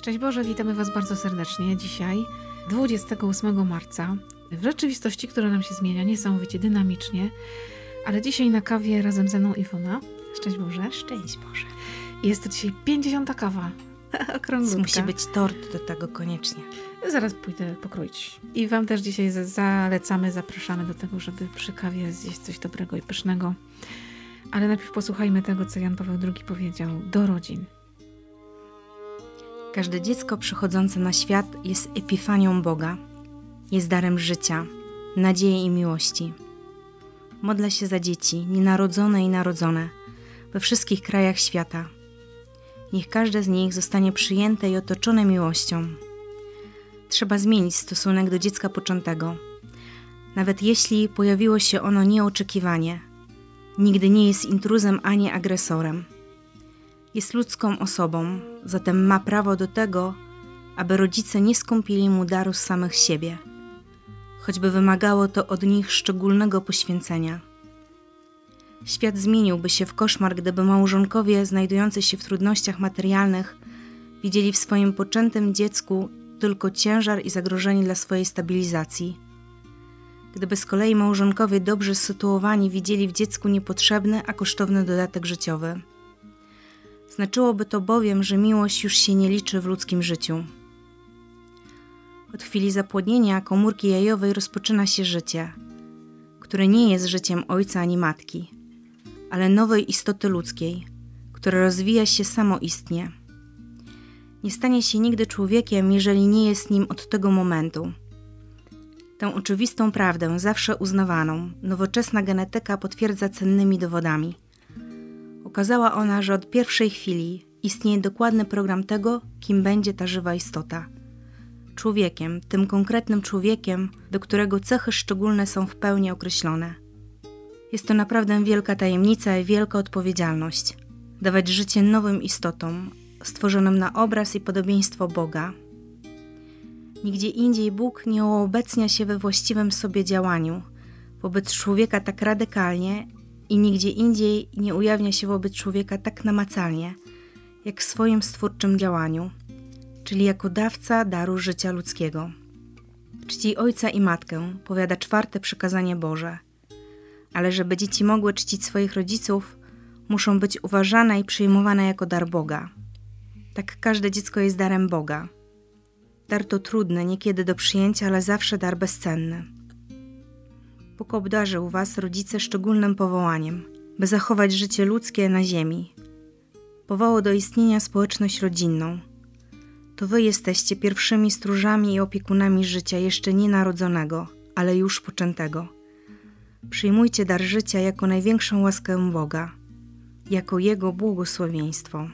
Szczęść Boże, witamy Was bardzo serdecznie dzisiaj, 28 marca, w rzeczywistości, która nam się zmienia niesamowicie dynamicznie, ale dzisiaj na kawie razem ze mną Iwona. Szczęść Boże. Szczęść Boże. Jest to dzisiaj 50 kawa. Okrąglutka. Musi być tort do tego koniecznie. Zaraz pójdę pokroić. I Wam też dzisiaj zalecamy, zapraszamy do tego, żeby przy kawie zjeść coś dobrego i pysznego. Ale najpierw posłuchajmy tego, co Jan Paweł II powiedział do rodzin. Każde dziecko przychodzące na świat jest epifanią Boga, jest darem życia, nadziei i miłości. Modlę się za dzieci, nienarodzone i narodzone, we wszystkich krajach świata. Niech każde z nich zostanie przyjęte i otoczone miłością. Trzeba zmienić stosunek do dziecka poczętego, nawet jeśli pojawiło się ono nieoczekiwanie. Nigdy nie jest intruzem ani agresorem jest ludzką osobą, zatem ma prawo do tego, aby rodzice nie skąpili mu daru z samych siebie, choćby wymagało to od nich szczególnego poświęcenia. Świat zmieniłby się w koszmar, gdyby małżonkowie znajdujący się w trudnościach materialnych widzieli w swoim poczętym dziecku tylko ciężar i zagrożenie dla swojej stabilizacji. Gdyby z kolei małżonkowie dobrze sytuowani widzieli w dziecku niepotrzebny, a kosztowny dodatek życiowy. Znaczyłoby to bowiem, że miłość już się nie liczy w ludzkim życiu. Od chwili zapłodnienia komórki jajowej rozpoczyna się życie, które nie jest życiem ojca ani matki, ale nowej istoty ludzkiej, która rozwija się samoistnie. Nie stanie się nigdy człowiekiem, jeżeli nie jest nim od tego momentu. Tę oczywistą prawdę, zawsze uznawaną, nowoczesna genetyka potwierdza cennymi dowodami – Ukazała ona, że od pierwszej chwili istnieje dokładny program tego, kim będzie ta żywa istota. Człowiekiem, tym konkretnym człowiekiem, do którego cechy szczególne są w pełni określone. Jest to naprawdę wielka tajemnica i wielka odpowiedzialność. Dawać życie nowym istotom, stworzonym na obraz i podobieństwo Boga. Nigdzie indziej Bóg nie uobecnia się we właściwym sobie działaniu wobec człowieka tak radykalnie i nigdzie indziej nie ujawnia się wobec człowieka tak namacalnie, jak w swoim stwórczym działaniu, czyli jako dawca daru życia ludzkiego. Czci ojca i matkę, powiada czwarte przykazanie Boże. Ale żeby dzieci mogły czcić swoich rodziców, muszą być uważane i przyjmowane jako dar Boga. Tak każde dziecko jest darem Boga. Dar to trudny, niekiedy do przyjęcia, ale zawsze dar bezcenny. Bóg obdarzył was, rodzice, szczególnym powołaniem, by zachować życie ludzkie na ziemi. Powołał do istnienia społeczność rodzinną. To wy jesteście pierwszymi stróżami i opiekunami życia jeszcze nienarodzonego, ale już poczętego. Przyjmujcie dar życia jako największą łaskę Boga, jako Jego błogosławieństwo.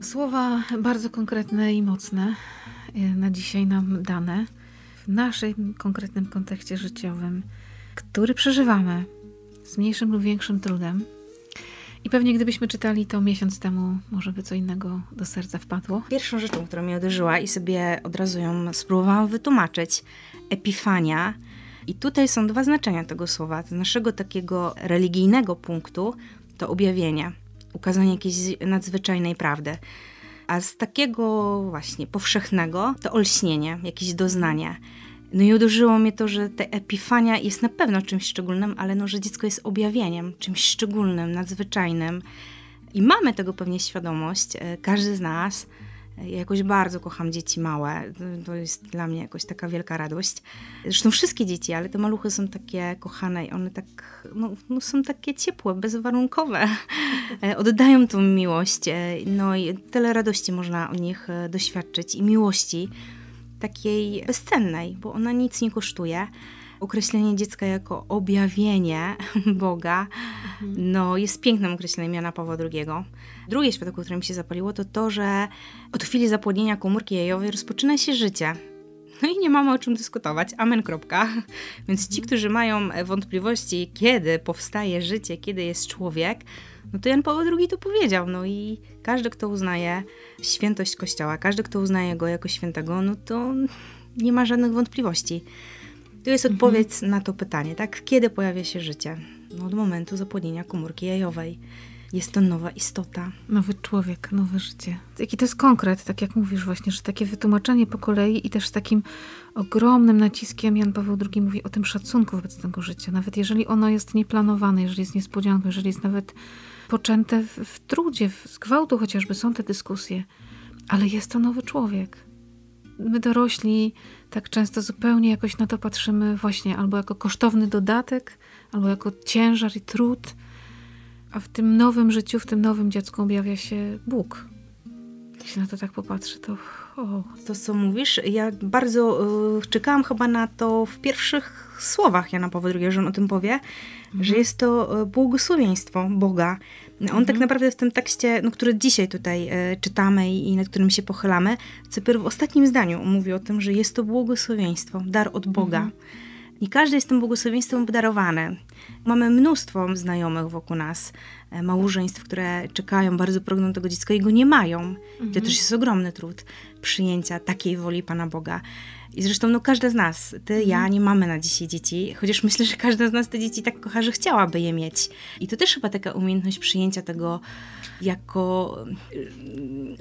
Słowa bardzo konkretne i mocne e, na dzisiaj nam dane w naszym konkretnym kontekście życiowym, który przeżywamy z mniejszym lub większym trudem. I pewnie gdybyśmy czytali to miesiąc temu, może by co innego do serca wpadło. Pierwszą rzeczą, która mnie uderzyła i sobie od razu ją spróbowałam wytłumaczyć, epifania. I tutaj są dwa znaczenia tego słowa. Z naszego takiego religijnego punktu to objawienie, ukazanie jakiejś nadzwyczajnej prawdy a z takiego właśnie powszechnego to olśnienie, jakieś doznanie. No i uderzyło mnie to, że ta epifania jest na pewno czymś szczególnym, ale no, że dziecko jest objawieniem, czymś szczególnym, nadzwyczajnym. I mamy tego pewnie świadomość, e, każdy z nas. Ja jakoś bardzo kocham dzieci małe. To jest dla mnie jakoś taka wielka radość. Zresztą wszystkie dzieci, ale te maluchy są takie kochane i one tak, no, no są takie ciepłe, bezwarunkowe. Oddają tą miłość. E, no i tyle radości można od nich e, doświadczyć i miłości takiej bezcennej, bo ona nic nie kosztuje określenie dziecka jako objawienie Boga, no jest pięknym określeniem Jana Pawła II. Drugie światło, które mi się zapaliło, to to, że od chwili zapłodnienia komórki jajowej rozpoczyna się życie. No i nie mamy o czym dyskutować. Amen, kropka. Więc ci, którzy mają wątpliwości, kiedy powstaje życie, kiedy jest człowiek, no to Jan Paweł II to powiedział. No i każdy, kto uznaje świętość Kościoła, każdy, kto uznaje go jako świętego, no to nie ma żadnych wątpliwości. To jest mhm. odpowiedź mhm. na to pytanie, tak? Kiedy pojawia się życie? No od momentu zapłodnienia komórki jajowej. Jest to nowa istota. Nowy człowiek, nowe życie. Jaki to jest konkret, tak jak mówisz właśnie, że takie wytłumaczenie po kolei i też z takim ogromnym naciskiem Jan Paweł II mówi o tym szacunku wobec tego życia. Nawet jeżeli ono jest nieplanowane, jeżeli jest niespodzianką, jeżeli jest nawet poczęte w, w trudzie, w, z gwałtu chociażby, są te dyskusje, ale jest to nowy człowiek. My dorośli tak często zupełnie jakoś na to patrzymy właśnie albo jako kosztowny dodatek, albo jako ciężar i trud, a w tym nowym życiu, w tym nowym dziecku objawia się Bóg. Jeśli na to tak popatrzy, to o. To, co mówisz, ja bardzo y, czekałam chyba na to w pierwszych słowach Jana Pawła II, że on o tym powie, mhm. że jest to y, błogosławieństwo Boga. On tak mhm. tak naprawdę w tym tekście, no, który dzisiaj tutaj y, czytamy i, i nad którym się pochylamy, co w ostatnim zdaniu mówi o tym, że jest to błogosławieństwo, dar od Boga. Mhm. Nie każdy jest tym błogosławieństwem obdarowany. Mamy mnóstwo znajomych wokół nas, e, małżeństw, które czekają, bardzo pragną tego dziecka i go nie mają. Mhm. To też jest ogromny trud przyjęcia takiej woli Pana Boga. I zresztą no, każda z nas, ty, mhm. ja, nie mamy na dzisiaj dzieci, chociaż myślę, że każda z nas te dzieci tak kocha, że chciałaby je mieć. I to też chyba taka umiejętność przyjęcia tego jako,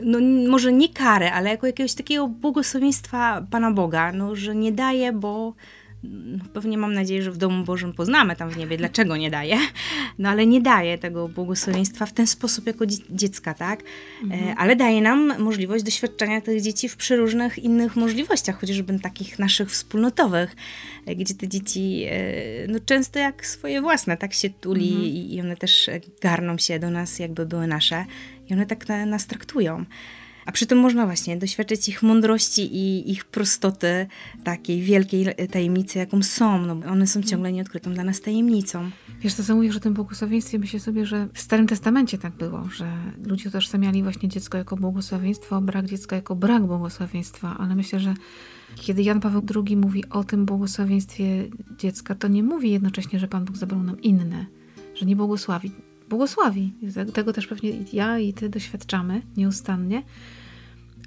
no może nie karę, ale jako jakiegoś takiego błogosławieństwa Pana Boga, no, że nie daje, bo pewnie mam nadzieję, że w Domu Bożym poznamy tam w niebie, dlaczego nie daje, no ale nie daje tego błogosławieństwa w ten sposób jako dziecka, tak? Mhm. E, ale daje nam możliwość doświadczenia tych dzieci w przeróżnych innych możliwościach, chociażby takich naszych wspólnotowych, e, gdzie te dzieci e, no, często jak swoje własne, tak się tuli mhm. i one też garną się do nas, jakby były nasze i one tak nas traktują. A przy tym można właśnie doświadczyć ich mądrości i ich prostoty, takiej wielkiej tajemnicy, jaką są. No, one są ciągle nieodkrytą dla nas tajemnicą. Wiesz, to co mówisz o tym błogosławieństwie, myślę sobie, że w Starym Testamencie tak było, że ludzie utożsamiali właśnie dziecko jako błogosławieństwo, a brak dziecka jako brak błogosławieństwa, ale myślę, że kiedy Jan Paweł II mówi o tym błogosławieństwie dziecka, to nie mówi jednocześnie, że Pan Bóg zabrał nam inne, że nie błogosławi błogosławi. Tego też pewnie ja i ty doświadczamy nieustannie,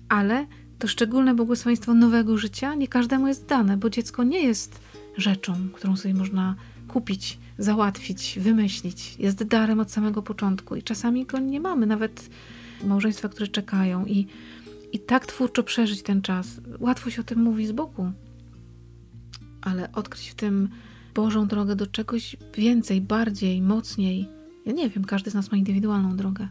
ale to szczególne błogosławieństwo nowego życia nie każdemu jest dane, bo dziecko nie jest rzeczą, którą sobie można kupić, załatwić, wymyślić. Jest darem od samego początku i czasami go nie mamy, nawet małżeństwa, które czekają i, i tak twórczo przeżyć ten czas. Łatwo się o tym mówi z boku, ale odkryć w tym Bożą drogę do czegoś więcej, bardziej, mocniej, ja nie wiem, każdy z nas ma indywidualną drogę.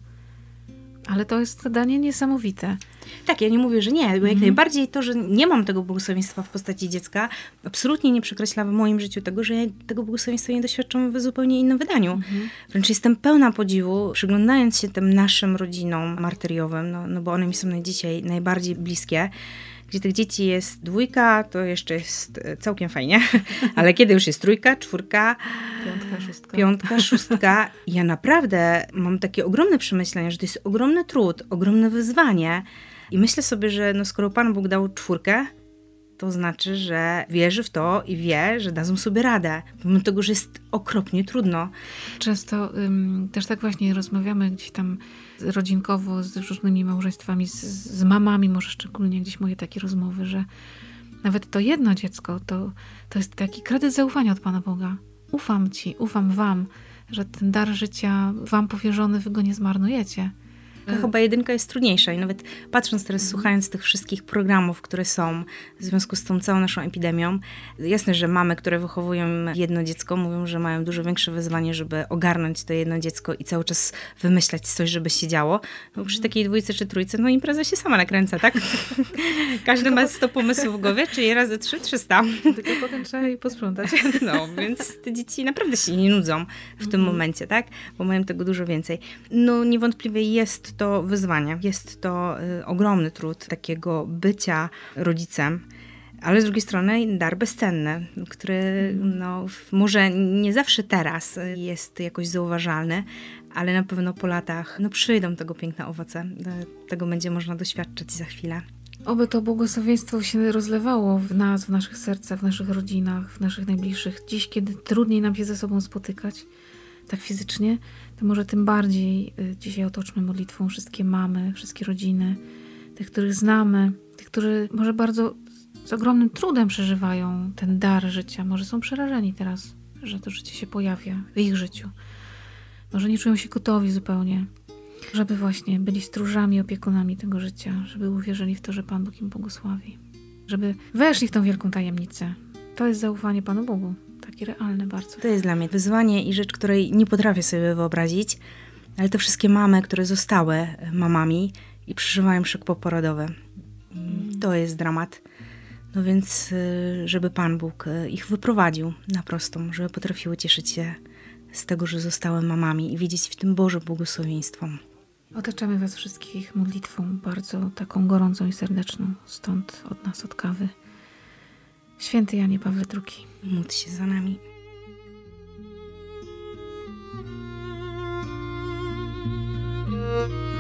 Ale to jest zadanie niesamowite. Tak, ja nie mówię, że nie, bo jak mm. najbardziej to, że nie mam tego błogosławieństwa w postaci dziecka, absolutnie nie przekreśla w moim życiu tego, że ja tego błogosławieństwa nie doświadczam w zupełnie innym wydaniu. Mm. Wręcz jestem pełna podziwu, przyglądając się tym naszym rodzinom martyriowym, no, no bo one mi są na dzisiaj najbardziej bliskie gdzie tych dzieci jest dwójka, to jeszcze jest e, całkiem fajnie, ale kiedy już jest trójka, czwórka, piątka, szóstka, piątka, szóstka. Ja naprawdę mam takie ogromne przemyślenia, że to jest ogromny trud, ogromne wyzwanie. I myślę sobie, że no skoro Pan Bóg dał czwórkę, to znaczy, że wierzy w to i wie, że dadzą sobie radę, pomimo tego, że jest okropnie trudno. Często ym, też tak właśnie rozmawiamy gdzieś tam rodzinkowo z różnymi małżeństwami, z, z mamami, może szczególnie gdzieś moje takie rozmowy, że nawet to jedno dziecko to, to jest taki kredyt zaufania od Pana Boga. Ufam Ci, ufam Wam, że ten dar życia Wam powierzony, Wy go nie zmarnujecie. To chyba jedynka jest trudniejsza i nawet patrząc teraz, słuchając tych wszystkich programów, które są w związku z tą całą naszą epidemią, jasne, że mamy, które wychowują jedno dziecko, mówią, że mają dużo większe wyzwanie, żeby ogarnąć to jedno dziecko i cały czas wymyślać coś, żeby się działo. No, przy takiej dwójce czy trójce, no impreza się sama nakręca, tak? Każdy ma 100 pomysłów w głowie, czyli razy 3, 300. Tylko potem trzeba je posprzątać. No, więc te dzieci naprawdę się nie nudzą w tym mhm. momencie, tak? Bo mają tego dużo więcej. No niewątpliwie jest to wyzwanie, jest to y, ogromny trud takiego bycia rodzicem. Ale z drugiej strony dar bezcenny, który no, może nie zawsze teraz jest jakoś zauważalny, ale na pewno po latach no, przyjdą tego piękne owoce. Tego będzie można doświadczać za chwilę. Oby to błogosławieństwo się rozlewało w nas, w naszych sercach, w naszych rodzinach, w naszych najbliższych. Dziś, kiedy trudniej nam się ze sobą spotykać, tak fizycznie, to może tym bardziej y, dzisiaj otoczmy modlitwą wszystkie mamy, wszystkie rodziny, tych, których znamy, tych, którzy może bardzo z ogromnym trudem przeżywają ten dar życia, może są przerażeni teraz, że to życie się pojawia w ich życiu. Może nie czują się gotowi zupełnie, żeby właśnie byli stróżami, opiekunami tego życia, żeby uwierzyli w to, że Pan Bóg im błogosławi, żeby weszli w tą wielką tajemnicę. To jest zaufanie Panu Bogu, takie realne bardzo. To jest dla mnie wyzwanie i rzecz, której nie potrafię sobie wyobrazić, ale te wszystkie mamy, które zostały mamami i przeżywają szok poporodowy, to jest dramat. No więc, y, żeby Pan Bóg y, ich wyprowadził na prostą, żeby potrafiły cieszyć się z tego, że zostały mamami i widzieć w tym Boże błogosławieństwo. Otaczamy Was wszystkich modlitwą bardzo taką gorącą i serdeczną, stąd od nas, od kawy. Święty Janie Pawle II. Módl się za nami. thank